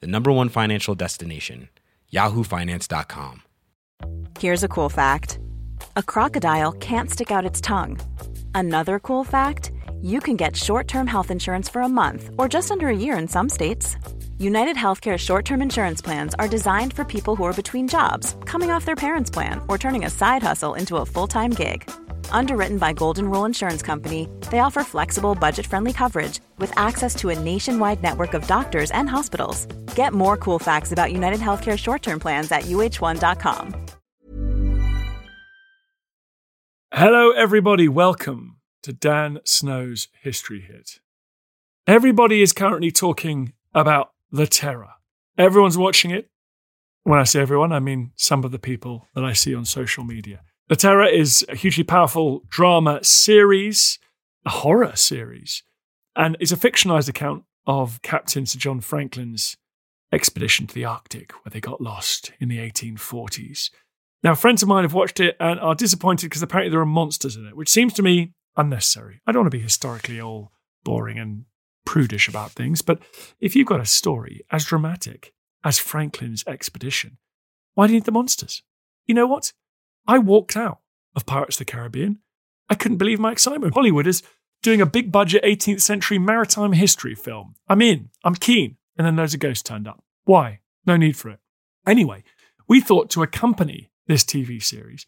the number one financial destination, yahoofinance.com. Here's a cool fact a crocodile can't stick out its tongue. Another cool fact you can get short term health insurance for a month or just under a year in some states. United Healthcare short term insurance plans are designed for people who are between jobs, coming off their parents' plan, or turning a side hustle into a full time gig. Underwritten by Golden Rule Insurance Company, they offer flexible, budget friendly coverage with access to a nationwide network of doctors and hospitals. Get more cool facts about United Healthcare short term plans at uh1.com. Hello, everybody. Welcome to Dan Snow's History Hit. Everybody is currently talking about The Terror. Everyone's watching it. When I say everyone, I mean some of the people that I see on social media. The Terror is a hugely powerful drama series, a horror series, and is a fictionalized account of Captain Sir John Franklin's expedition to the Arctic, where they got lost in the 1840s. Now, friends of mine have watched it and are disappointed because apparently there are monsters in it, which seems to me unnecessary. I don't want to be historically all boring and prudish about things, but if you've got a story as dramatic as Franklin's expedition, why do you need the monsters? You know what? I walked out of Pirates of the Caribbean. I couldn't believe my excitement. Hollywood is doing a big budget 18th century maritime history film. I'm in, I'm keen. And then loads of ghosts turned up. Why? No need for it. Anyway, we thought to accompany this TV series,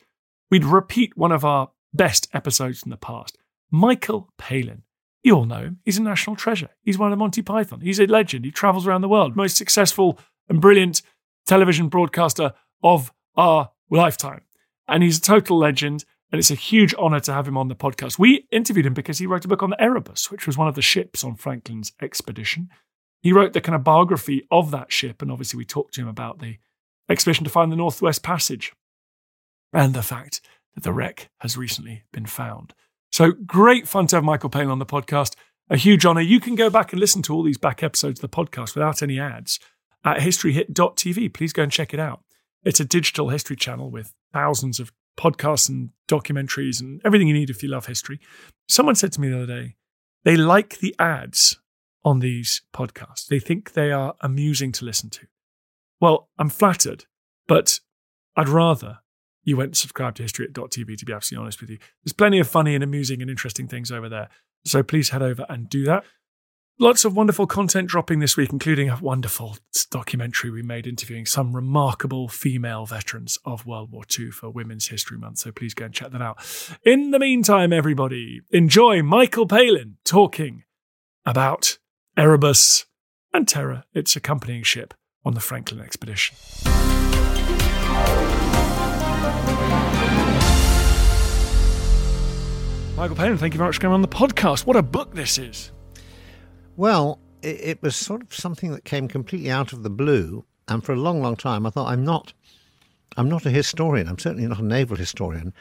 we'd repeat one of our best episodes in the past. Michael Palin. You all know him. He's a national treasure. He's one of the Monty Python. He's a legend. He travels around the world. Most successful and brilliant television broadcaster of our lifetime. And he's a total legend. And it's a huge honor to have him on the podcast. We interviewed him because he wrote a book on the Erebus, which was one of the ships on Franklin's expedition. He wrote the kind of biography of that ship. And obviously, we talked to him about the expedition to find the Northwest Passage and the fact that the wreck has recently been found. So great fun to have Michael Palin on the podcast. A huge honor. You can go back and listen to all these back episodes of the podcast without any ads at historyhit.tv. Please go and check it out. It's a digital history channel with thousands of podcasts and documentaries and everything you need if you love history. Someone said to me the other day, they like the ads on these podcasts. They think they are amusing to listen to. Well, I'm flattered, but I'd rather you went subscribe to history.tv to be absolutely honest with you. There's plenty of funny and amusing and interesting things over there. So please head over and do that. Lots of wonderful content dropping this week, including a wonderful documentary we made interviewing some remarkable female veterans of World War II for Women's History Month. So please go and check that out. In the meantime, everybody, enjoy Michael Palin talking about Erebus and Terror, its accompanying ship on the Franklin expedition. Michael Palin, thank you very much for coming on the podcast. What a book this is. Well, it, it, was sort of something that came completely out of the blue, and for a long, long time, I thought I'm not, I'm not a historian. I'm certainly not a naval historian.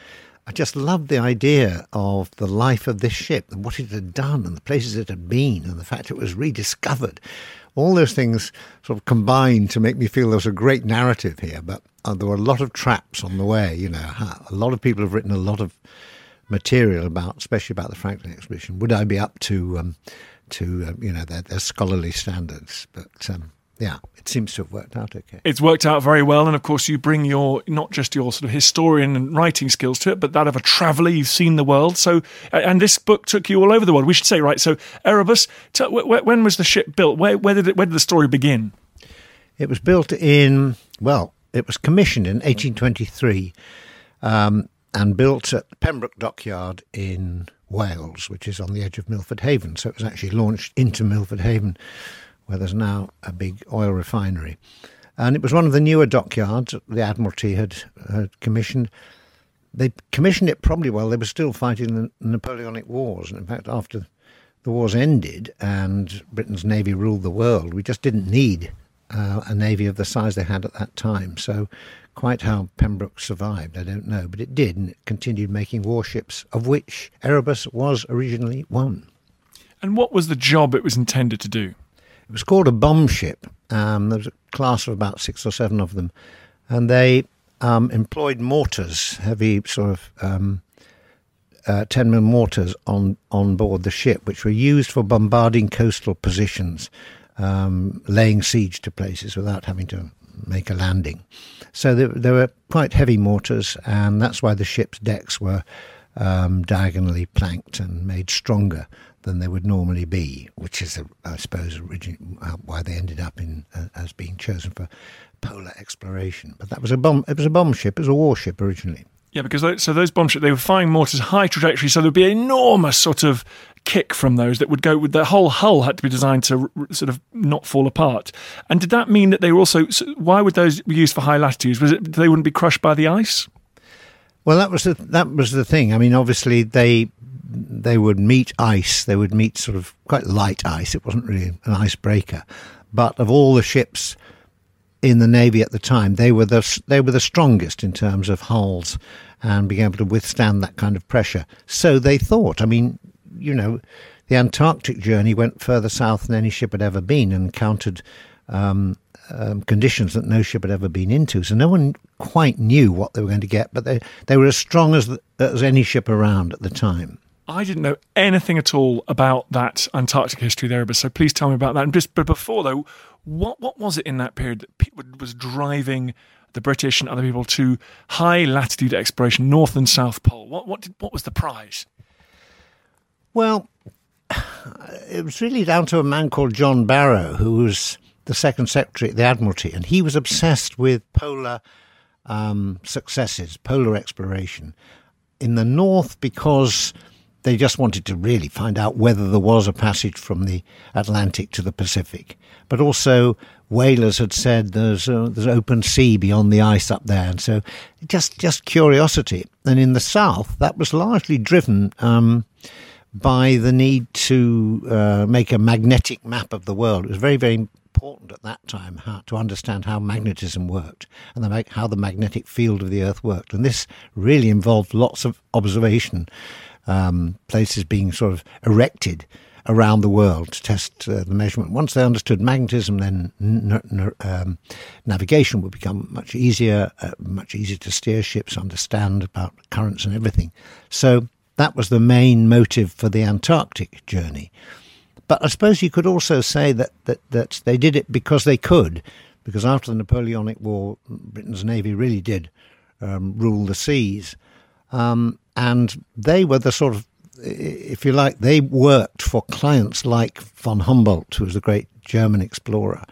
I just loved the idea of the life of this ship and what it had done and the places it had been and the fact it was rediscovered. All those things sort of combined to make me feel there was a great narrative here, but uh, there were a lot of traps on the way. You know, a lot of people have written a lot of material about, especially about the Franklin expedition. Would I be up to um, to uh, you know their, their, scholarly standards? But um, yeah, it seems to have worked out okay. It's worked out very well, and of course, you bring your not just your sort of historian and writing skills to it, but that of a traveller. You've seen the world, so and this book took you all over the world. We should say, right? So Erebus, t- when was the ship built? Where, where did it, where did the story begin? It was built in well, it was commissioned in 1823. Um, and built at Pembroke Dockyard in Wales, which is on the edge of Milford Haven. So it was actually launched into Milford Haven, where there's now a big oil refinery. And it was one of the newer dockyards the Admiralty had, had commissioned. They commissioned it probably while they were still fighting the Napoleonic Wars. And in fact, after the wars ended and Britain's navy ruled the world, we just didn't need uh, a navy of the size they had at that time. So, quite how Pembroke survived, I don't know, but it did, and it continued making warships, of which Erebus was originally one. And what was the job it was intended to do? It was called a bomb ship. Um, there was a class of about six or seven of them, and they um, employed mortars, heavy sort of um, uh, 10 mm mortars on, on board the ship, which were used for bombarding coastal positions, um, laying siege to places without having to make a landing. So there were quite heavy mortars, and that's why the ship's decks were um, diagonally planked and made stronger than they would normally be, which is, I suppose, originally uh, why they ended up in uh, as being chosen for polar exploration. But that was a bomb. It was a bomb ship. It was a warship originally. Yeah, because those, so those bomb ships they were firing mortars high trajectory, so there'd be an enormous sort of kick from those that would go with the whole hull had to be designed to r- sort of not fall apart. And did that mean that they were also? So why would those be used for high latitudes? Was it they wouldn't be crushed by the ice? Well, that was the that was the thing. I mean, obviously they they would meet ice. They would meet sort of quite light ice. It wasn't really an icebreaker, but of all the ships in the navy at the time, they were the they were the strongest in terms of hulls and being able to withstand that kind of pressure. So they thought. I mean, you know, the Antarctic journey went further south than any ship had ever been and encountered um, um, conditions that no ship had ever been into. So no one quite knew what they were going to get, but they, they were as strong as, as any ship around at the time. I didn't know anything at all about that Antarctic history there, but so please tell me about that. And just but before though, what what was it in that period that was driving the British and other people to high latitude exploration, North and South Pole? What what did, what was the prize? Well, it was really down to a man called John Barrow, who was the second secretary at the Admiralty, and he was obsessed with polar um, successes, polar exploration in the north because they just wanted to really find out whether there was a passage from the Atlantic to the Pacific. But also, whalers had said there's uh, there's open sea beyond the ice up there, and so just just curiosity. And in the south, that was largely driven. Um, by the need to uh, make a magnetic map of the world. It was very, very important at that time how, to understand how magnetism worked and the, how the magnetic field of the Earth worked. And this really involved lots of observation um, places being sort of erected around the world to test uh, the measurement. Once they understood magnetism, then n- n- um, navigation would become much easier, uh, much easier to steer ships, understand about currents and everything. So that was the main motive for the Antarctic journey. But I suppose you could also say that, that, that they did it because they could, because after the Napoleonic War, Britain's navy really did um, rule the seas. Um, and they were the sort of, if you like, they worked for clients like von Humboldt, who was the great German explorer,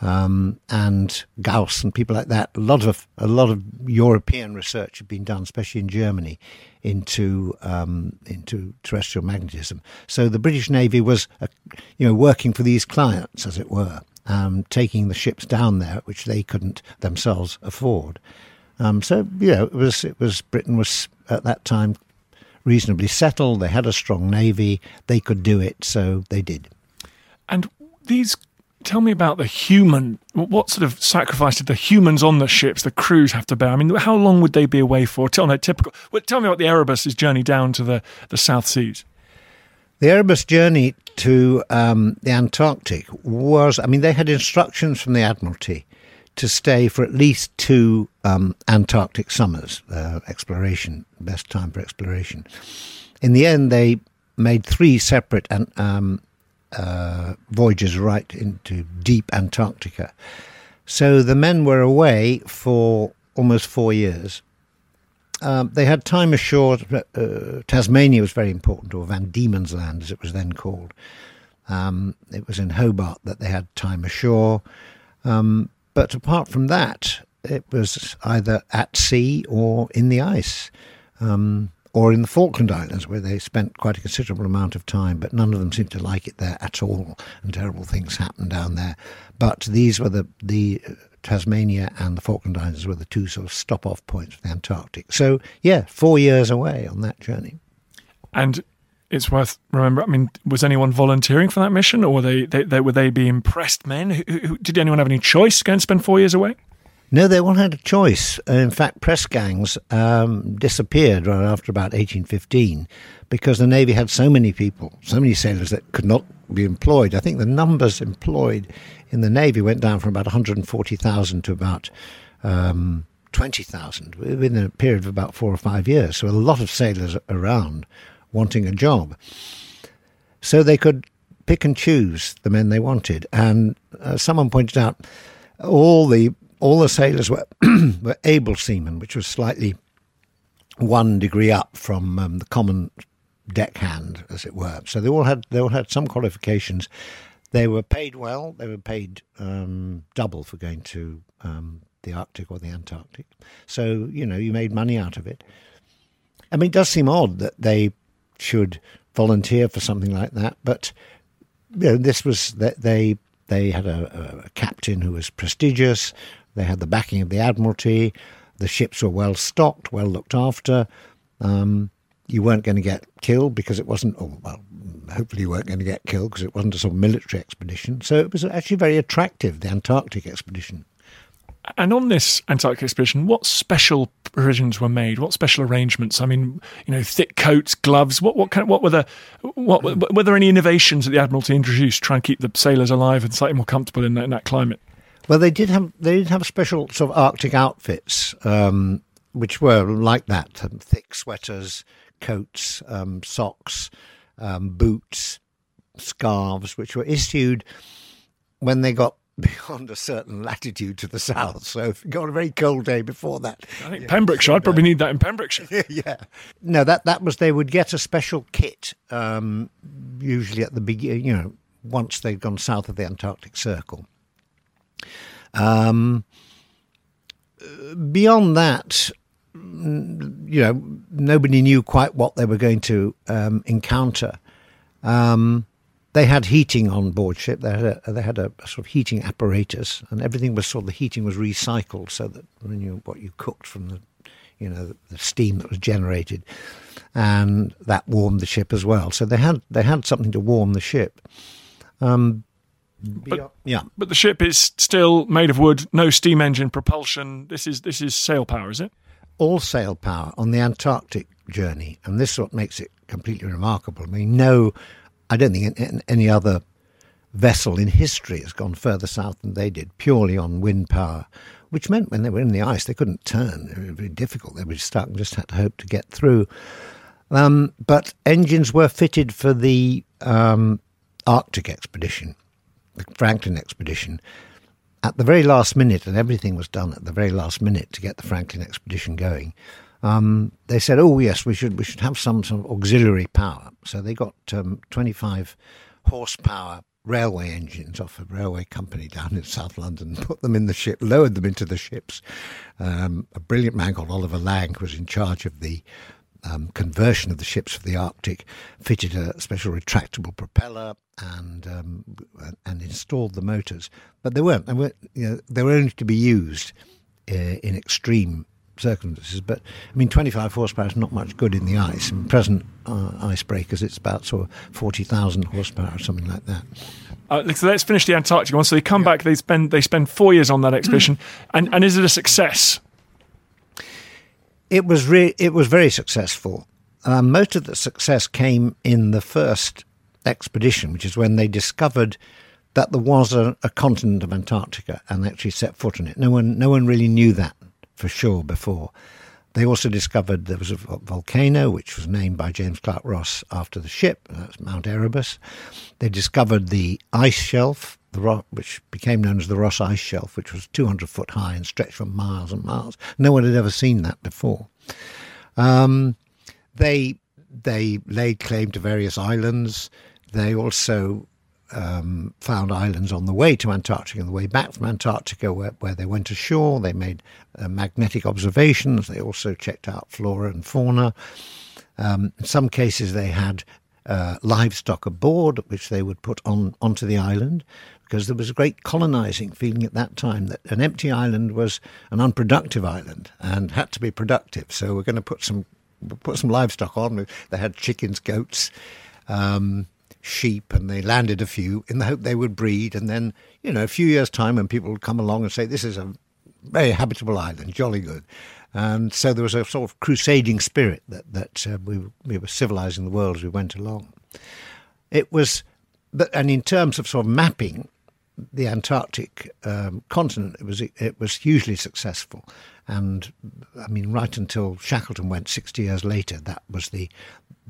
um, and Gauss and people like that. A lot of a lot of European research had been done, especially in Germany, into um, into terrestrial magnetism. So the British Navy was, you know, working for these clients, as it were, um, taking the ships down there, which they couldn't themselves afford. Um, so you know, it was it was Britain was at that time reasonably settled. They had a strong navy. They could do it, so they did. And these, tell me about the human. What sort of sacrifice did the humans on the ships, the crews, have to bear? I mean, how long would they be away for? Tell me typical. Well, tell me about the Erebus's journey down to the, the South Seas. The Erebus journey to um, the Antarctic was, I mean, they had instructions from the Admiralty to stay for at least two um, Antarctic summers, uh, exploration, best time for exploration. In the end, they made three separate um, uh, voyages right into deep Antarctica. So the men were away for almost four years. Um, they had time ashore. Uh, Tasmania was very important, or Van Diemen's Land, as it was then called. Um, it was in Hobart that they had time ashore. Um, but apart from that, it was either at sea or in the ice, um, or in the Falkland Islands, where they spent quite a considerable amount of time. But none of them seemed to like it there at all, and terrible things happened down there. But these were the the uh, Tasmania and the Falkland Islands were the two sort of stop off points for the Antarctic. So yeah, four years away on that journey. And it's worth remember. I mean, was anyone volunteering for that mission, or were they, they, they were they be impressed men? Who, who, did anyone have any choice to go and spend four years away? No, they all had a choice. In fact, press gangs um, disappeared right after about 1815 because the Navy had so many people, so many sailors that could not be employed. I think the numbers employed in the Navy went down from about 140,000 to about um, 20,000 within a period of about four or five years. So a lot of sailors around wanting a job. So they could pick and choose the men they wanted. And uh, someone pointed out all the all the sailors were, were able seamen, which was slightly one degree up from um, the common deckhand, as it were. So they all had they all had some qualifications. They were paid well. They were paid um, double for going to um, the Arctic or the Antarctic. So you know you made money out of it. I mean, it does seem odd that they should volunteer for something like that, but you know, this was that they they had a, a captain who was prestigious. They had the backing of the Admiralty. The ships were well stocked, well looked after. Um, you weren't going to get killed because it wasn't, oh, well, hopefully you weren't going to get killed because it wasn't a sort of military expedition. So it was actually very attractive, the Antarctic expedition. And on this Antarctic expedition, what special provisions were made? What special arrangements? I mean, you know, thick coats, gloves. What what kind? Of, what were the? What were there any innovations that the Admiralty introduced to try and keep the sailors alive and slightly more comfortable in that, in that climate? Well, they did have they did have special sort of Arctic outfits, um, which were like that: um, thick sweaters, coats, um, socks, um, boots, scarves, which were issued when they got beyond a certain latitude to the south. So if you got a very cold day before that. I think yeah, Pembrokeshire, I'd probably need that in Pembrokeshire. yeah. No, that, that was, they would get a special kit, um, usually at the beginning, you know, once they'd gone south of the Antarctic Circle. Um, beyond that, you know, nobody knew quite what they were going to um, encounter. Um, they had heating on board ship. They had a, they had a, sort of heating apparatus, and everything was sort of the heating was recycled, so that when you what you cooked from the, you know, the, the steam that was generated, and that warmed the ship as well. So they had they had something to warm the ship. Um, but, yeah, but the ship is still made of wood, no steam engine propulsion. This is this is sail power, is it? All sail power on the Antarctic journey, and this is what makes it completely remarkable. I mean, no, I don't think any other vessel in history has gone further south than they did, purely on wind power, which meant when they were in the ice they couldn't turn. It was very difficult. They were stuck and just had to hope to get through. Um, but engines were fitted for the um, Arctic expedition the Franklin expedition, at the very last minute, and everything was done at the very last minute to get the Franklin expedition going. Um, they said, "Oh yes, we should we should have some sort of auxiliary power." So they got um, 25 horsepower railway engines off a railway company down in South London, put them in the ship, lowered them into the ships. Um, a brilliant man called Oliver Lang was in charge of the um, conversion of the ships for the Arctic, fitted a special retractable propeller and um, and installed the motors. But they weren't. They were, you know, they were only to be used uh, in extreme circumstances. But I mean, 25 horsepower is not much good in the ice. In present uh, icebreakers, it's about sort of 40,000 horsepower or something like that. Uh, so let's finish the Antarctic one. So they come yeah. back. They spend they spend four years on that expedition, and and is it a success? It was re- it was very successful. Uh, most of the success came in the first expedition, which is when they discovered that there was a, a, continent of Antarctica and actually set foot on it. No one, no one really knew that for sure before. They also discovered there was a volcano, which was named by James Clark Ross after the ship. That's Mount Erebus. They discovered the ice shelf, the rock, which became known as the Ross Ice Shelf, which was 200 foot high and stretched for miles and miles. No one had ever seen that before. Um, they they laid claim to various islands. They also um, found islands on the way to Antarctica and the way back from Antarctica, where, where they went ashore. They made uh, magnetic observations. They also checked out flora and fauna. Um, in some cases, they had uh, livestock aboard, which they would put on onto the island, because there was a great colonizing feeling at that time that an empty island was an unproductive island and had to be productive. So we're going to put some put some livestock on. They had chickens, goats, um, sheep, and they landed a few in the hope they would breed. And then, you know, a few years' time, when people would come along and say, "This is a very habitable island, jolly good," and so there was a sort of crusading spirit that that uh, we we were civilizing the world as we went along. It was, and in terms of sort of mapping the Antarctic um, continent, it was it was hugely successful, and I mean, right until Shackleton went sixty years later, that was the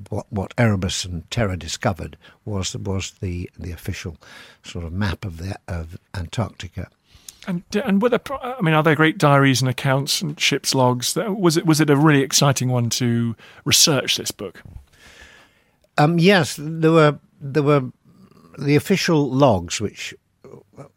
what what Erebus and Terror discovered was was the the official sort of map of the of Antarctica. And and were there, I mean, are there great diaries and accounts and ship's logs? Was it was it a really exciting one to research this book? Um, yes, there were there were the official logs, which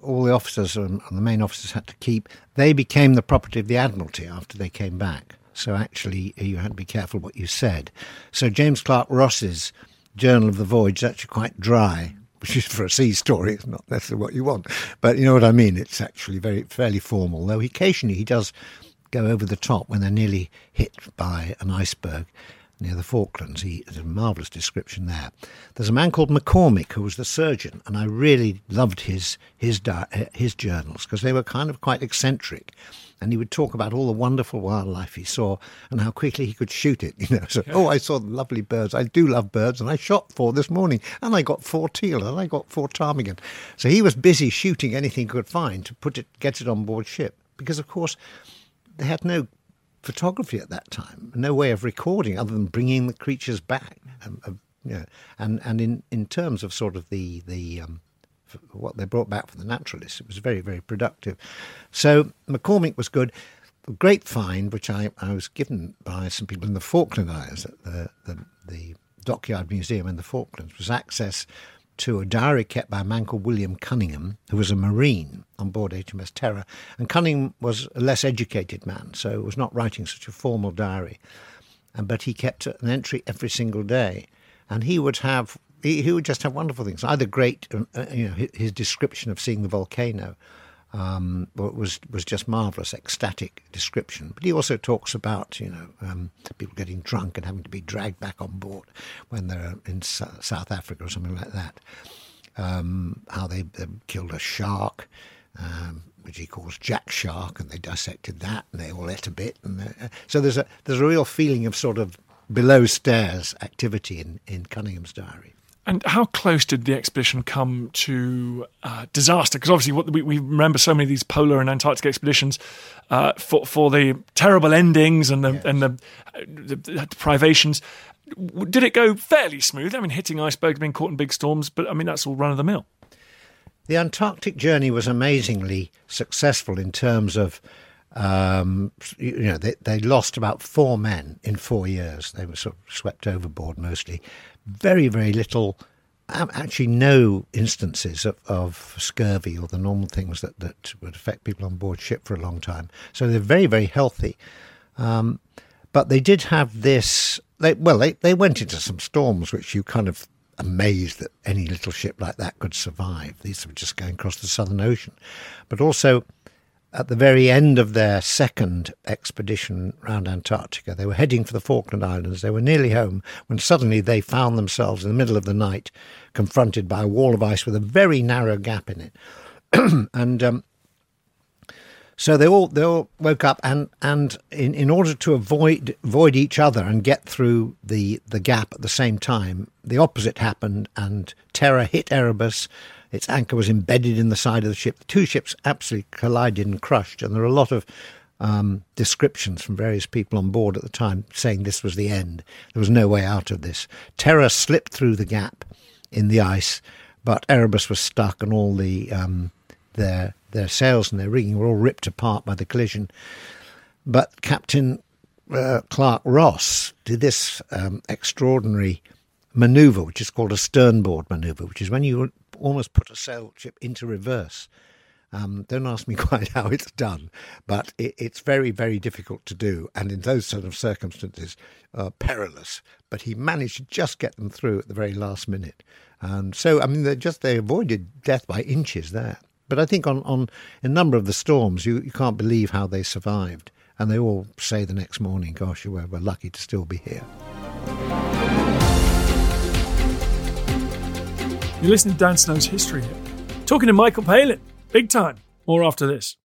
all the officers and the main officers had to keep. They became the property of the Admiralty after they came back. So actually, you had to be careful what you said. So James Clark Ross's Journal of the Voyage is actually quite dry, which is for a sea story. It's not necessarily what you want, but you know what I mean. It's actually very fairly formal. Though occasionally he does go over the top when they're nearly hit by an iceberg near the Falklands. He has a marvellous description there. There's a man called McCormick who was the surgeon, and I really loved his his uh, his journals because they were kind of quite eccentric. And he would talk about all the wonderful wildlife he saw and how quickly he could shoot it. You know, so oh, I saw lovely birds. I do love birds, and I shot four this morning, and I got four teal, and I got four ptarmigan. So he was busy shooting anything he could find to put it, get it on board ship, because of course they had no photography at that time, no way of recording other than bringing the creatures back. Um, uh, and and in, in terms of sort of the the um, what they brought back from the naturalists, it was very very productive. So McCormick was good. A great find, which I, I was given by some people in the Falkland Islands at the, the, the Dockyard Museum in the Falklands, was access to a diary kept by a man called William Cunningham, who was a Marine on board HMS Terror. And Cunningham was a less educated man, so was not writing such a formal diary. But he kept an entry every single day. And he would have, he, would just have wonderful things, either great, uh, you know, his description of seeing the volcano um, was was just marvelous, ecstatic description. But he also talks about you know um, people getting drunk and having to be dragged back on board when they're in South Africa or something like that. Um, how they, they, killed a shark, um, which he calls Jack Shark, and they dissected that, and they all ate a bit. And uh, so there's a there's a real feeling of sort of below stairs activity in, in Cunningham's diary. And how close did the expedition come to uh, disaster? Because obviously, what, we, we, remember so many of these polar and Antarctic expeditions uh, for for the terrible endings and the yes. and the, the, the, privations. Did it go fairly smooth? I mean, hitting icebergs, being caught in big storms, but I mean that's all run of the mill. The Antarctic journey was amazingly successful in terms of um, you know, they, they lost about four men in four years. They were sort of swept overboard mostly very, very little, actually no instances of, of scurvy or the normal things that, that would affect people on board ship for a long time. So they're very, very healthy. Um, but they did have this, they, well, they, they went into some storms which you kind of amazed that any little ship like that could survive. These were just going across the Southern Ocean. But also, at the very end of their second expedition round Antarctica. They were heading for the Falkland Islands. They were nearly home when suddenly they found themselves in the middle of the night confronted by a wall of ice with a very narrow gap in it. and um, so they all they all woke up and and in, in order to avoid avoid each other and get through the the gap at the same time, the opposite happened and Terror hit Erebus its anchor was embedded in the side of the ship. The two ships absolutely collided and crushed, and there are a lot of um, descriptions from various people on board at the time saying this was the end. There was no way out of this. Terror slipped through the gap in the ice, but Erebus was stuck, and all the um, their their sails and their rigging were all ripped apart by the collision. But Captain uh, Clark Ross did this um, extraordinary maneuver, which is called a sternboard maneuver, which is when you almost put a sail ship into reverse. Um, don't ask me quite how it's done, but it, it's very, very difficult to do. And in those sort of circumstances, uh, perilous. But he managed to just get them through at the very last minute. And so, I mean, they just they avoided death by inches there. But I think on, on a number of the storms, you, you can't believe how they survived. And they all say the next morning, gosh, we're, we're lucky to still be here. You're listening to Dan Snow's History Hit. Talking to Michael Palin. Big time. More after this.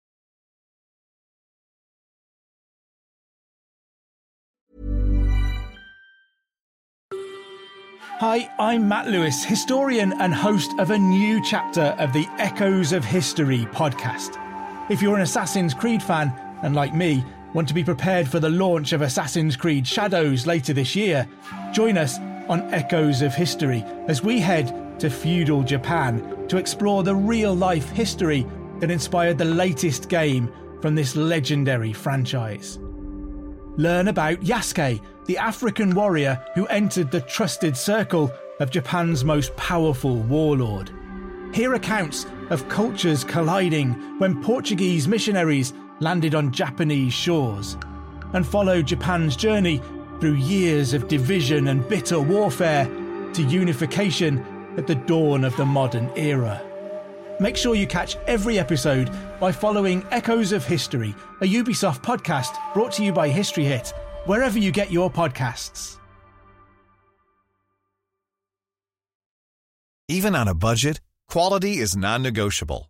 Hi, I'm Matt Lewis, historian and host of a new chapter of the Echoes of History podcast. If you're an Assassin's Creed fan, and like me, want to be prepared for the launch of Assassin's Creed Shadows later this year, join us on Echoes of History as we head to feudal Japan to explore the real life history that inspired the latest game from this legendary franchise. Learn about Yasuke, the African warrior who entered the trusted circle of Japan's most powerful warlord. Hear accounts of cultures colliding when Portuguese missionaries landed on Japanese shores, and follow Japan's journey through years of division and bitter warfare to unification at the dawn of the modern era. Make sure you catch every episode by following Echoes of History, a Ubisoft podcast brought to you by History Hit, wherever you get your podcasts. Even on a budget, quality is non-negotiable.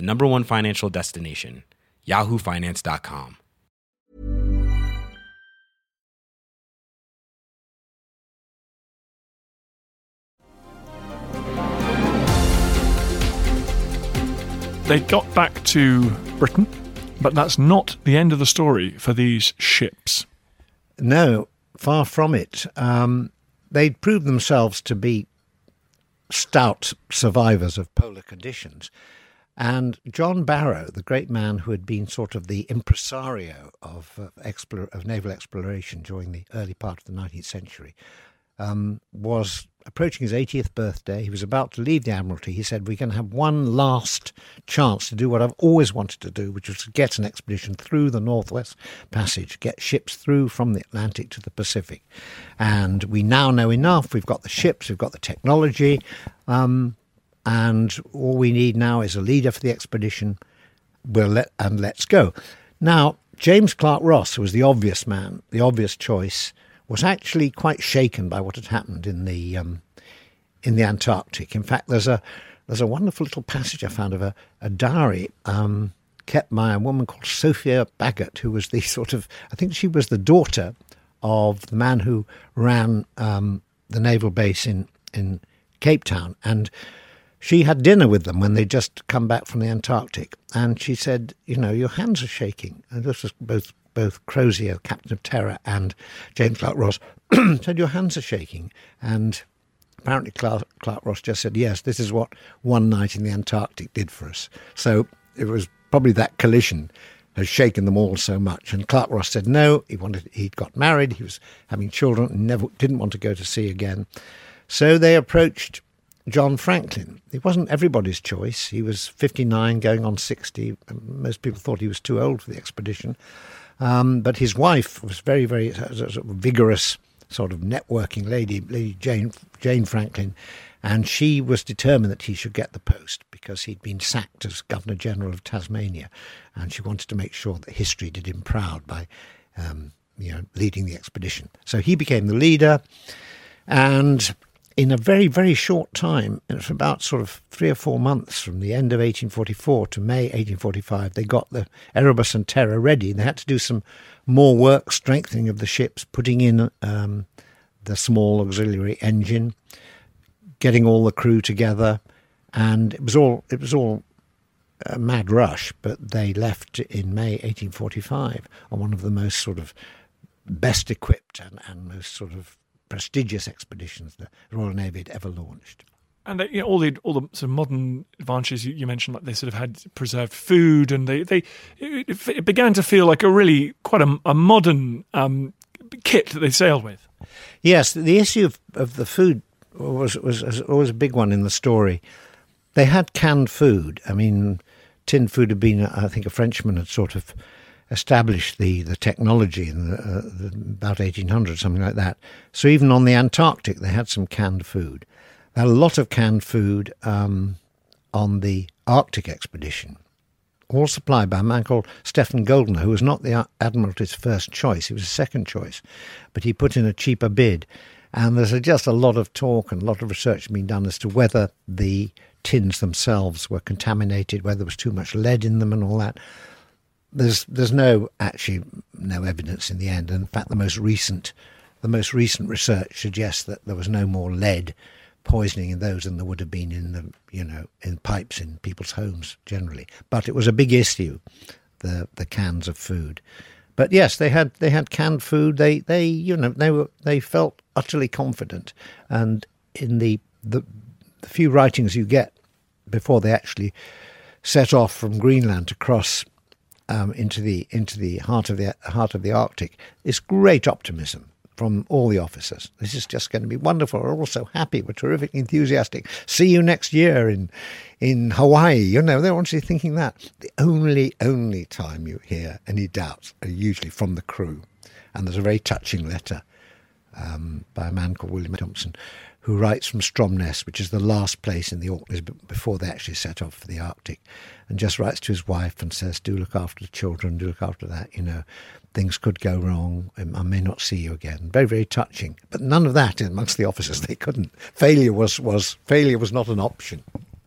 the number one financial destination, yahoofinance.com. They got back to Britain, but that's not the end of the story for these ships. No, far from it. Um, they'd proved themselves to be stout survivors of polar conditions. And John Barrow, the great man who had been sort of the impresario of, uh, explore, of naval exploration during the early part of the 19th century, um, was approaching his 80th birthday. He was about to leave the Admiralty. He said, We're going to have one last chance to do what I've always wanted to do, which was to get an expedition through the Northwest Passage, get ships through from the Atlantic to the Pacific. And we now know enough. We've got the ships, we've got the technology. Um, and all we need now is a leader for the expedition. We'll let, and let's go. Now, James Clark Ross was the obvious man, the obvious choice was actually quite shaken by what had happened in the um, in the Antarctic. In fact, there's a there's a wonderful little passage I found of a, a diary um, kept by a woman called Sophia Bagot, who was the sort of I think she was the daughter of the man who ran um, the naval base in in Cape Town, and she had dinner with them when they'd just come back from the Antarctic, and she said, "You know, your hands are shaking." And this was both both Crozier, Captain of Terror, and James Clark Ross, said, Your hands are shaking. And apparently Clark, Clark Ross just said, Yes, this is what one night in the Antarctic did for us. So it was probably that collision has shaken them all so much. And Clark Ross said no. He wanted he'd got married. He was having children and never didn't want to go to sea again. So they approached John Franklin. It wasn't everybody's choice. He was 59, going on 60. Most people thought he was too old for the expedition. Um, but his wife was very, very uh, sort of vigorous, sort of networking lady, Lady Jane Jane Franklin, and she was determined that he should get the post because he'd been sacked as Governor General of Tasmania, and she wanted to make sure that history did him proud by, um, you know, leading the expedition. So he became the leader, and in a very, very short time, it's about sort of three or four months from the end of 1844 to May 1845, they got the Erebus and Terror ready. They had to do some more work, strengthening of the ships, putting in um, the small auxiliary engine, getting all the crew together, and it was all it was all a mad rush. But they left in May 1845 on one of the most sort of best equipped and, and most sort of prestigious expeditions the Royal Navy had ever launched. And you know, all the all the sort of modern advances you, you, mentioned, like they sort of had preserved food, and they they it, it began to feel like a really quite a, a modern um, kit that they sailed with. Yes, the issue of, of the food was, was was always a big one in the story. They had canned food. I mean, tinned food had been, I think, a Frenchman had sort of established the, the technology in the, uh, the, about 1800, something like that. So even on the Antarctic, they had some canned food. They had a lot of canned food um, on the Arctic expedition, all supplied by a man called Stephen Goldner, who was not the Admiralty's first choice. He was a second choice, but he put in a cheaper bid. And there's just a lot of talk and a lot of research being done as to whether the tins themselves were contaminated, whether there was too much lead in them and all that there's there's no actually no evidence in the end. And in fact, the most recent the most recent research suggests that there was no more lead poisoning in those than there would have been in the you know in pipes in people's homes generally. But it was a big issue, the the cans of food. But yes, they had they had canned food. They they you know they were they felt utterly confident, and in the the, the few writings you get before they actually set off from Greenland to cross um, into the into the heart of the heart of the Arctic is great optimism from all the officers. This is just going to be wonderful. We're all so happy. We're terrifically enthusiastic. See you next year in in Hawaii. You know, they're honestly thinking that. The only only time you hear any doubts are usually from the crew, and there's a very touching letter um, by a man called William Thompson who writes from Stromness, which is the last place in the Orkneys before they actually set off for the Arctic, and just writes to his wife and says, "Do look after the children. Do look after that. You know, things could go wrong. I may not see you again." Very, very touching. But none of that amongst the officers. They couldn't. Failure was was failure was not an option.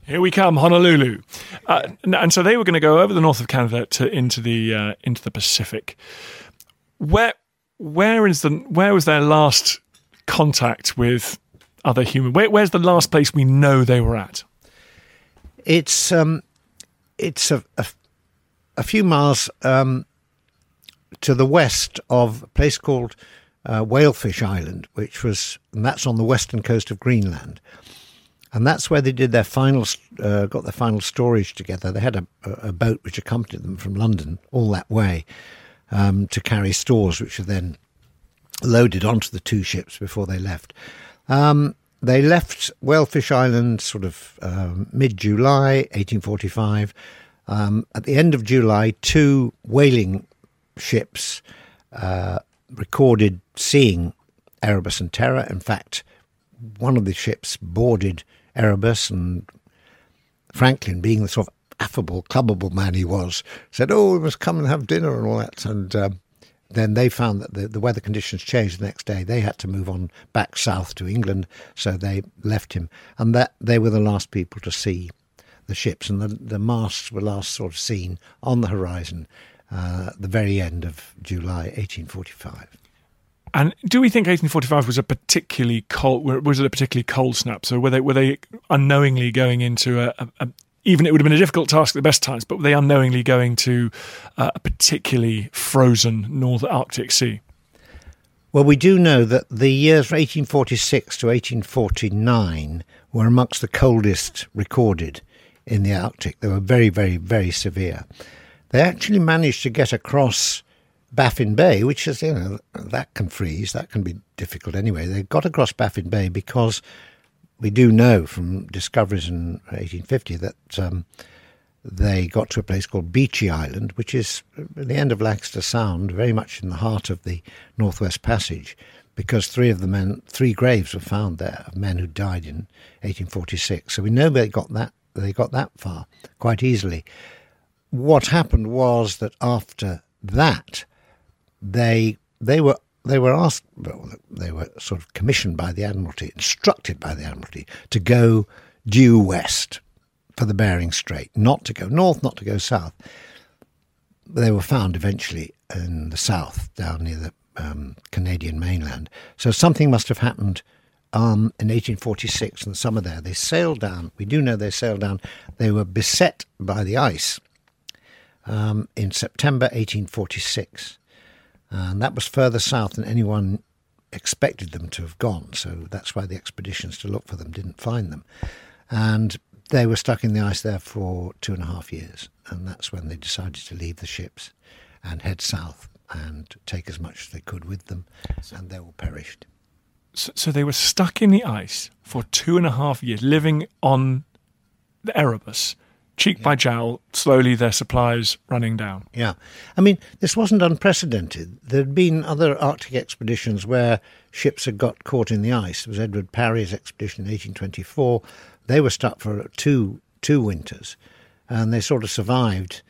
Here we come, Honolulu, uh, and so they were going to go over the north of Canada to into the uh, into the Pacific. Where where is the where was their last contact with other human? Where, where's the last place we know they were at? It's um, it's a, a, a few miles um, to the west of a place called uh, Whalefish Island, which was and that's on the western coast of Greenland, and that's where they did their final uh, got their final storage together. They had a, a, boat which accompanied them from London all that way um, to carry stores, which were then loaded onto the two ships before they left. Um, they left Whalefish Island sort of um, mid July 1845. Um, at the end of July, two whaling ships uh, recorded seeing Erebus and Terror. In fact, one of the ships boarded Erebus, and Franklin, being the sort of affable, clubbable man he was, said, "Oh, we must come and have dinner and all that." And um, then they found that the, the weather conditions changed the next day. They had to move on back south to England, so they left him. And that they were the last people to see the ships, and the, the masts were last sort of seen on the horizon uh, the very end of July 1845. And do we think 1845 was a particularly cold? Was it a particularly cold snap? So were they were they unknowingly going into a, a, even it would have been a difficult task at the best times, but they unknowingly going to uh, a particularly frozen North Arctic Sea? Well, we do know that the years 1846 to 1849 were amongst the coldest recorded in the Arctic. They were very, very, very severe. They actually managed to get across Baffin Bay, which is, you know, that can freeze, that can be difficult anyway. They got across Baffin Bay because we do know from discoveries in 1850 that um, they got to a place called Beechey Island, which is at the end of Lancaster Sound, very much in the heart of the Northwest Passage, because three of the men, three graves were found there of men who died in 1846. So we know they got that they got that far quite easily. What happened was that after that, they they were they were asked, well, they were sort of commissioned by the Admiralty, instructed by the Admiralty to go due west for the Bering Strait, not to go north, not to go south. They were found eventually in the south, down near the um, Canadian mainland. So something must have happened um, in 1846 in the summer there. They sailed down. We do know they sailed down. They were beset by the ice um, in September 1846. And that was further south than anyone expected them to have gone. So that's why the expeditions to look for them didn't find them. And they were stuck in the ice there for two and a half years. And that's when they decided to leave the ships and head south and take as much as they could with them. And they all perished. So, so they were stuck in the ice for two and a half years, living on the Erebus cheek yeah. by jowl, slowly their supplies running down. Yeah. I mean, this wasn't unprecedented. There'd been other Arctic expeditions where ships had got caught in the ice. It was Edward Parry's expedition in 1824. They were stuck for two, two winters and they sort of survived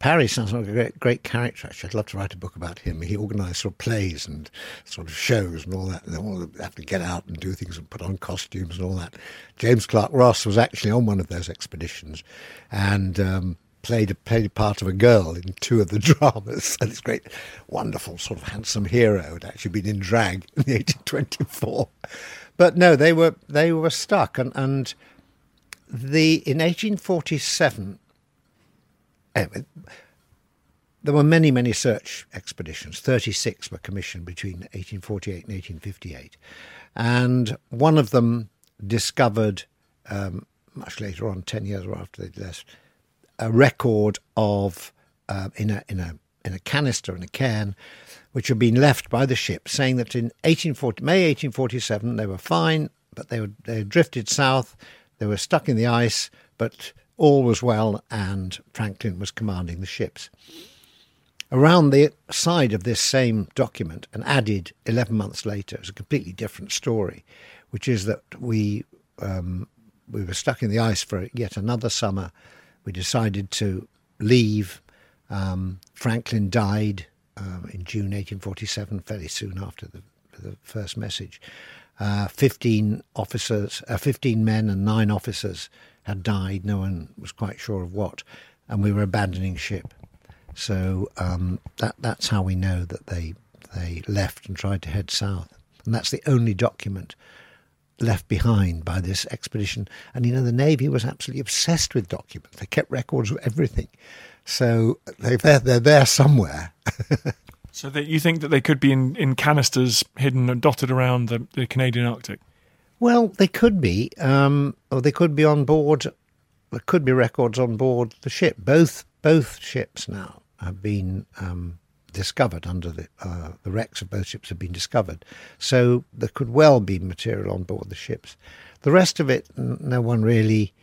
Parry sounds like a great, great character. Actually, I'd love to write a book about him. He organised sort of plays and sort of shows and all that. And they all have to get out and do things and put on costumes and all that. James Clark Ross was actually on one of those expeditions, and um, played a, played a part of a girl in two of the dramas. And this great, wonderful, sort of handsome hero had actually been in drag in the 1824. But no, they were they were stuck, and and the in 1847 Anyway, there were many, many search expeditions. 36 were commissioned between 1848 and 1858. And one of them discovered, um, much later on, 10 years after they'd left, a record of, uh, in, a, in, a, in a canister, in a cairn, which had been left by the ship, saying that in 1840, May 1847 they were fine, but they, were, they had drifted south, they were stuck in the ice, but all was well and Franklin was commanding the ships. Around the side of this same document, and added 11 months later, is a completely different story, which is that we um, we were stuck in the ice for yet another summer. We decided to leave. Um, Franklin died uh, in June 1847, fairly soon after the, the first message. Uh, 15 officers, uh, 15 men and nine officers had died. No one was quite sure of what, and we were abandoning ship. So um, that that's how we know that they they left and tried to head south, and that's the only document left behind by this expedition. And you know, the Navy was absolutely obsessed with documents. They kept records of everything. So they, they're, they're there somewhere. so that you think that they could be in, in canisters hidden and dotted around the, the Canadian Arctic? Well, they could be, um, or they could be on board. There could be records on board the ship. Both both ships now have been um, discovered under the uh, the wrecks of both ships have been discovered. So there could well be material on board the ships. The rest of it, no one really.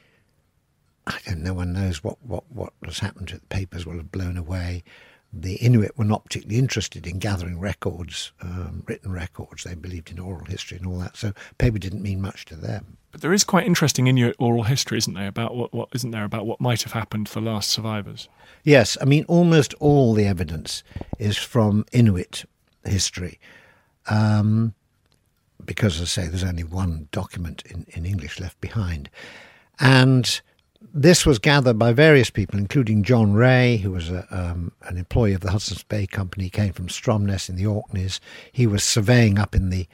I don't. No one knows what what what has happened to. The papers will have blown away the Inuit were not particularly interested in gathering records, um, written records. They believed in oral history and all that. So paper didn't mean much to them. But there is quite interesting Inuit oral history, isn't there? About what, what isn't there about what might have happened to the last survivors? Yes, I mean almost all the evidence is from Inuit history. Um, because, as I say, there's only one document in, in English left behind. And this was gathered by various people, including John Rae, who was a, um, an employee of the Hudson's Bay Company, came from Stromness in the Orkneys. He was surveying up in the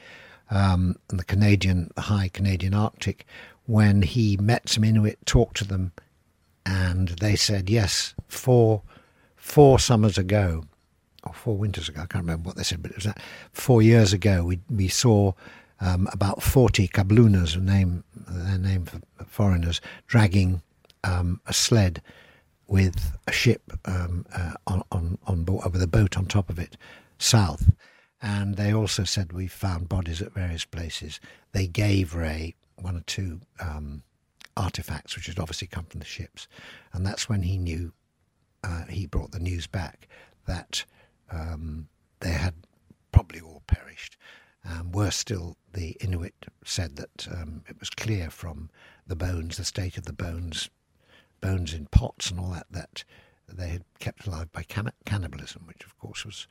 um, in the Canadian, the high Canadian Arctic, when he met some Inuit, talked to them, and they said, yes, four four summers ago, or four winters ago, I can't remember what they said, but it was that four years ago, we we saw um, about 40 kablunas, a name, their name for foreigners, dragging um, a sled with a ship um, uh, on, on, on board, with a boat on top of it, south. And they also said we found bodies at various places. They gave Rae one or two um, artifacts, which had obviously come from the ships. And that's when he knew, uh, he brought the news back that um, they had probably all perished. Um, worse still, the Inuit said that um, it was clear from the bones, the state of the bones, bones in pots and all that that they had kept alive by cannibalism, which of course was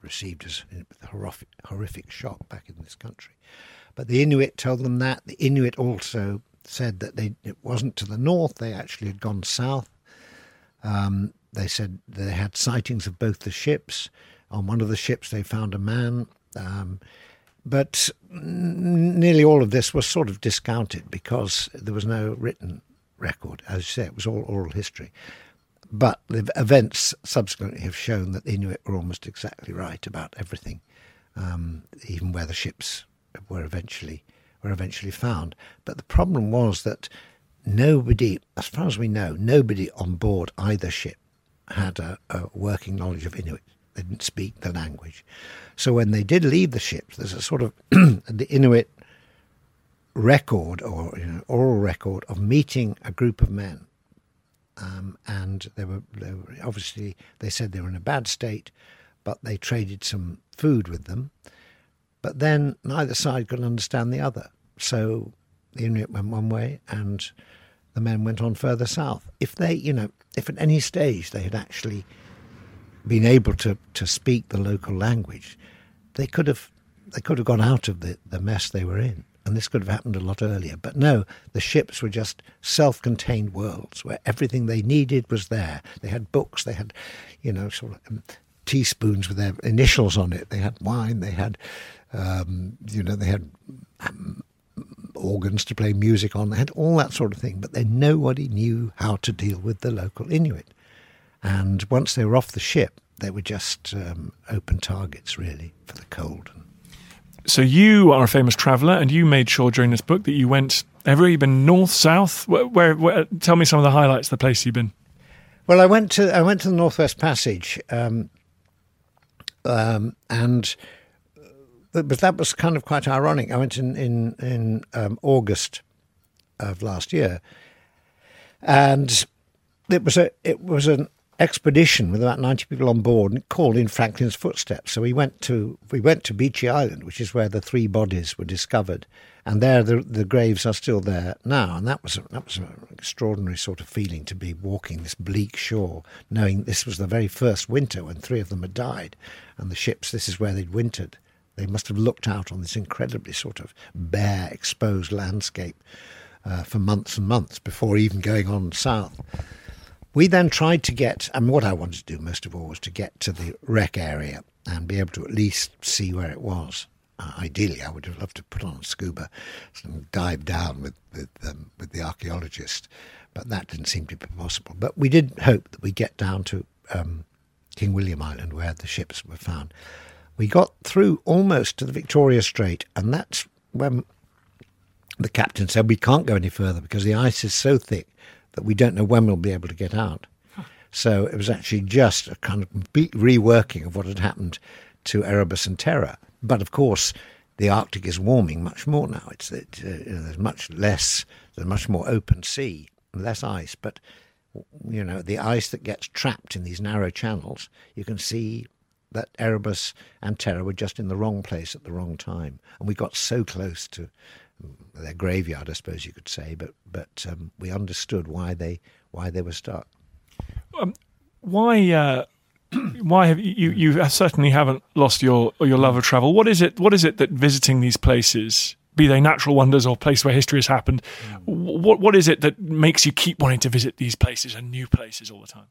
received as a horrific, horrific shock back in this country. But the Inuit told them that. The Inuit also said that they, it wasn't to the north, they actually had gone south. Um, they said they had sightings of both the ships, On one of the ships, they found a man. Um, but nearly all of this was sort of discounted because there was no written record. As you say, it was all oral history. But the events subsequently have shown that the Inuit were almost exactly right about everything, um, even where the ships were eventually were eventually found. But the problem was that nobody, as far as we know, nobody on board either ship had a, a working knowledge of Inuit. They didn't speak the language. So when they did leave the ships, there's a sort of the Inuit record or you know, oral record of meeting a group of men. Um, and they were, they were obviously they said they were in a bad state, but they traded some food with them. But then neither side could understand the other. So the Inuit went one way and the men went on further south. If they, you know, if at any stage they had actually been able to, to speak the local language, they could have they could have gone out of the, the mess they were in. And this could have happened a lot earlier. But no, the ships were just self contained worlds where everything they needed was there. They had books, they had, you know, sort of um, teaspoons with their initials on it. They had wine, they had, um, you know, they had um, organs to play music on. They had all that sort of thing. But then nobody knew how to deal with the local Inuit. And once they were off the ship, they were just um, open targets, really, for the cold. So you are a famous traveller, and you made sure during this book that you went. everywhere. You've been north, south? Where, where, where, Tell me some of the highlights of the place you've been. Well, I went to I went to the Northwest Passage, um, um, and but that was kind of quite ironic. I went in in in um, August of last year, and it was a it was an expedition with about 90 people on board called in Franklin's footsteps. So we went to we went to Beechey Island, which is where the three bodies were discovered, and there the the graves are still there now. And that was a, that was an extraordinary sort of feeling to be walking this bleak shore, knowing this was the very first winter when three of them had died, and the ships this is where they'd wintered. They must have looked out on this incredibly sort of bare, exposed landscape uh, for months and months before even going on south. We then tried to get, and what I wanted to do most of all was to get to the wreck area and be able to at least see where it was. Uh, ideally, I would have loved to put on scuba and dive down with with, um, with the archaeologist, but that didn't seem to be possible. But we did hope that we get down to um, King William Island, where the ships were found. We got through almost to the Victoria Strait, and that's when the captain said we can't go any further because the ice is so thick that we don't know when we'll be able to get out. So it was actually just a kind of complete reworking of what had happened to Erebus and Terror. But of course, the Arctic is warming much more now. It's it, uh, there's much less, there's much more open sea, less ice. But you know, the ice that gets trapped in these narrow channels, you can see that Erebus and Terror were just in the wrong place at the wrong time, and we got so close to their graveyard, I suppose you could say. But but um, we understood why they why they were stuck. Um, why? Uh, why have you? You certainly haven't lost your your love of travel. What is it? What is it that visiting these places, be they natural wonders or places where history has happened, what what is it that makes you keep wanting to visit these places and new places all the time?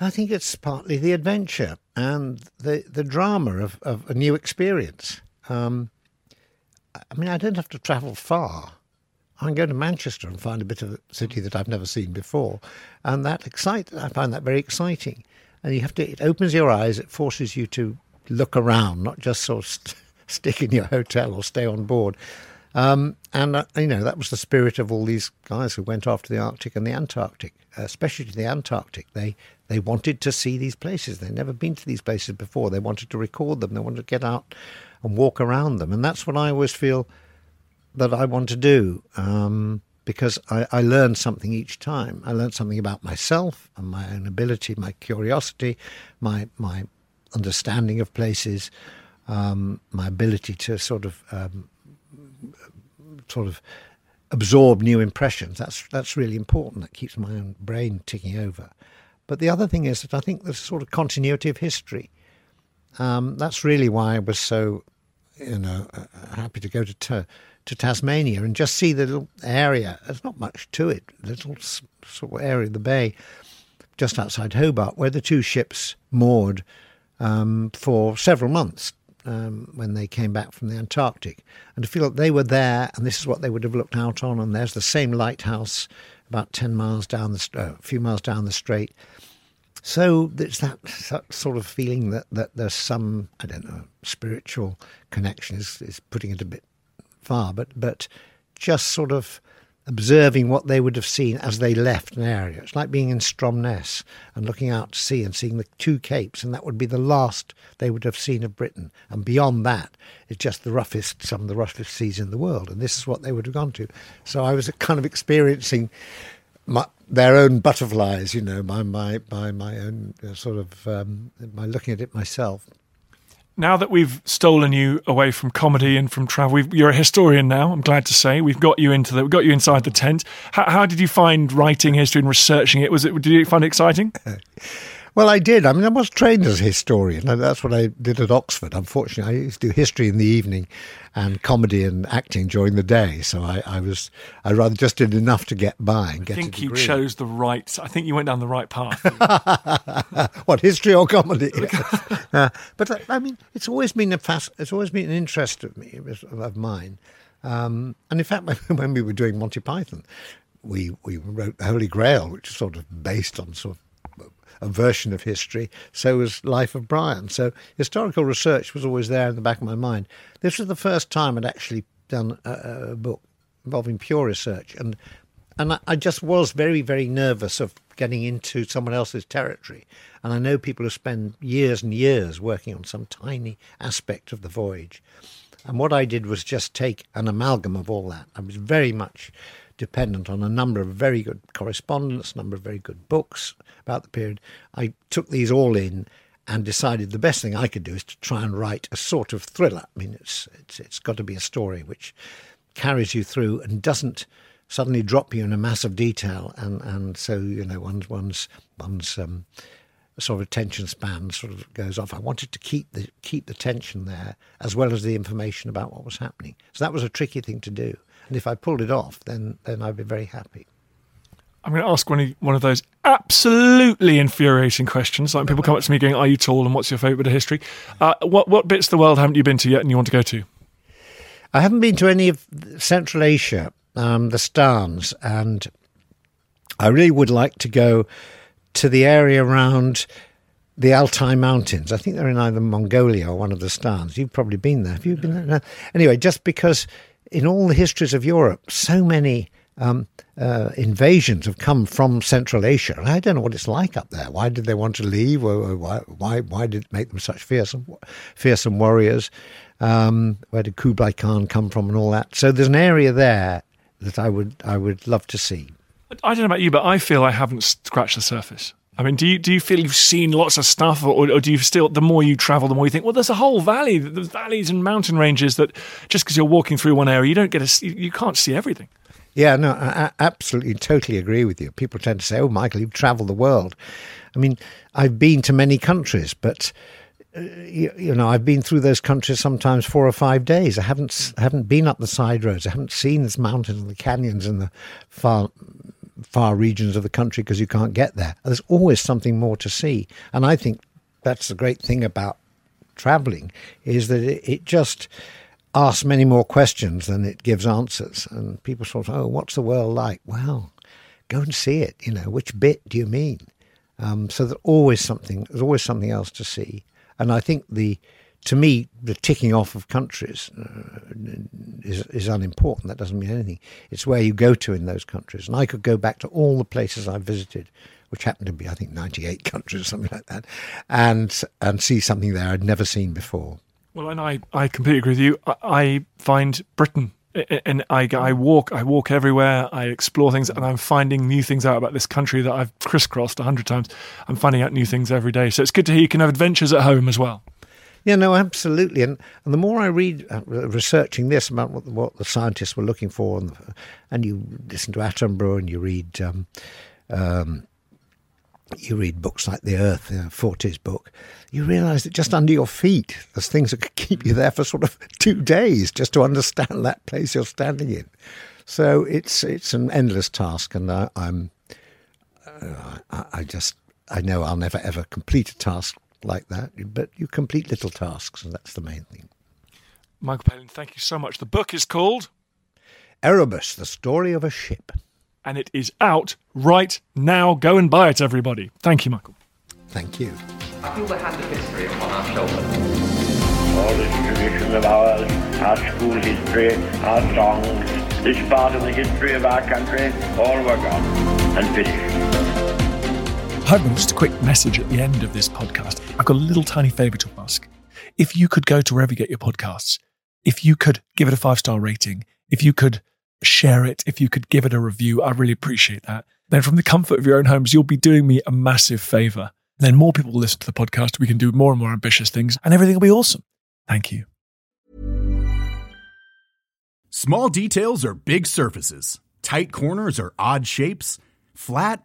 I think it's partly the adventure and the the drama of, of a new experience. Um, I mean, I don't have to travel far. I can go to Manchester and find a bit of a city that I've never seen before, and that excites. I find that very exciting. And you have to. It opens your eyes. It forces you to look around, not just sort of st- stick in your hotel or stay on board. Um, and uh, you know that was the spirit of all these guys who went off to the Arctic and the Antarctic, especially the Antarctic. They they wanted to see these places. They'd never been to these places before. They wanted to record them. They wanted to get out and walk around them. And that's what I always feel that I want to do um, because I, I learn something each time. I learn something about myself and my own ability, my curiosity, my my understanding of places, um, my ability to sort of um, sort of absorb new impressions. That's that's really important. That keeps my own brain ticking over. But the other thing is that I think there's a sort of continuity of history. Um, that's really why I was so you know, uh, happy to go to, to, to Tasmania and just see the little area. There's not much to it. Little sort of area of the bay, just outside Hobart, where the two ships moored um, for several months um, when they came back from the Antarctic, and to feel that they were there and this is what they would have looked out on, and there's the same lighthouse about ten miles down the uh, a few miles down the strait. So there's that, that, sort of feeling that, that there's some I don't know spiritual connection is, is putting it a bit far, but but just sort of observing what they would have seen as they left an area. It's like being in Stromness and looking out to sea and seeing the two capes, and that would be the last they would have seen of Britain. And beyond that, it's just the roughest, some of the roughest seas in the world, and this is what they would have gone to. So I was kind of experiencing my, their own butterflies, you know, by my by my own uh, sort of um, by looking at it myself now that we've stolen you away from comedy and from travel, you're a historian now. I'm glad to say we've got you into the, we've got you inside the tent. How, how did you find writing history and researching it? Was it did you find it exciting? Well, I did. I mean, I was trained as a historian. That's what I did at Oxford. Unfortunately, I used to do history in the evening and comedy and acting during the day. So I, I was, I rather just did enough to get by and get. I think you chose the right. I think you went down the right path. what history or comedy? uh, but I mean, it's always been a fast, It's always been an interest of me, of mine. Um, and in fact, when we were doing Monty Python, we we wrote the Holy Grail, which is sort of based on sort of a version of history. So was Life of Brian. So historical research was always there in the back of my mind. This was the first time I'd actually done a, a book involving pure research, and and I, I just was very very nervous of getting into someone else's territory. And I know people who spend years and years working on some tiny aspect of the voyage. And what I did was just take an amalgam of all that. I was very much dependent on a number of very good correspondence, a number of very good books about the period. I took these all in and decided the best thing I could do is to try and write a sort of thriller. I mean, it's it's it's got to be a story which carries you through and doesn't suddenly drop you in a mass of detail, and, and so you know one's one's one's um, sort of attention span sort of goes off. I wanted to keep the keep the tension there as well as the information about what was happening. So that was a tricky thing to do. And if I pulled it off, then then I'd be very happy. I'm going to ask one of, one of those absolutely infuriating questions. Like people come up to me going, "Are you tall?" and "What's your favourite bit of history?" Uh, what what bits of the world haven't you been to yet, and you want to go to? I haven't been to any of Central Asia, um, the Stans, and I really would like to go to the area around the Altai Mountains. I think they're in either Mongolia or one of the Stans. You've probably been there. Have you been there? No. Anyway, just because in all the histories of Europe, so many um, uh, invasions have come from Central Asia. I don't know what it's like up there. Why did they want to leave? Why, why, why did it make them such fearsome, fearsome warriors? Um, where did Kublai Khan come from and all that? So there's an area there that I would, I would love to see. I don't know about you, but I feel I haven't scratched the surface. I mean, do you do you feel you've seen lots of stuff, or, or, do you still the more you travel, the more you think, well, there's a whole valley, there's valleys and mountain ranges that just because you're walking through one area, you don't get a, you can't see everything. Yeah, no, I absolutely, totally agree with you. People tend to say, "Oh, Michael, you've travelled the world." I mean, I've been to many countries, but uh, you, you, know, I've been through those countries sometimes four or five days. I haven't haven't been up the side roads. I haven't seen the mountains and the canyons and the far far regions of the country because you can't get there. There's always something more to see, and I think that's the great thing about traveling is that it, it just asks many more questions than it gives answers. And people sort of, oh, what's the world like? Well, go and see it. You know, which bit do you mean? Um, so there's always something. There's always something else to see. And I think the to me, the ticking off of countries uh, is, is unimportant. That doesn't mean anything. It's where you go to in those countries. And I could go back to all the places I've visited, which happened to be, I think, 98 countries or something like that, and, and see something there I'd never seen before. Well, and I, I completely agree with you. I, I find Britain and I, I walk I walk everywhere I explore things and I'm finding new things out about this country that I've crisscrossed a hundred times I'm finding out new things every day so it's good to hear you can have adventures at home as well yeah, no, absolutely. And, and the more I read, uh, researching this about what, what the scientists were looking for, and, and you listen to Attenborough and you read um, um, you read books like The Earth, uh, Fortey's book, you realise that just under your feet, there's things that could keep you there for sort of two days just to understand that place you're standing in. So it's it's an endless task, and I, am uh, I, I just I know I'll never ever complete a task like that, but you complete little tasks, and that's the main thing. Michael Palin, thank you so much. The book is called Erebus, the story of a ship. And it is out right now. Go and buy it, everybody. Thank you, Michael. Thank you. I feel the hand of history upon our shoulders. All this tradition of ours, our school history, our songs, this part of the history of our country, all were gone and finished. Got just a quick message at the end of this podcast. I've got a little tiny favour to ask. If you could go to wherever you get your podcasts, if you could give it a five star rating, if you could share it, if you could give it a review, I'd really appreciate that. Then, from the comfort of your own homes, you'll be doing me a massive favour. Then, more people will listen to the podcast. We can do more and more ambitious things, and everything will be awesome. Thank you. Small details are big surfaces, tight corners are odd shapes, flat,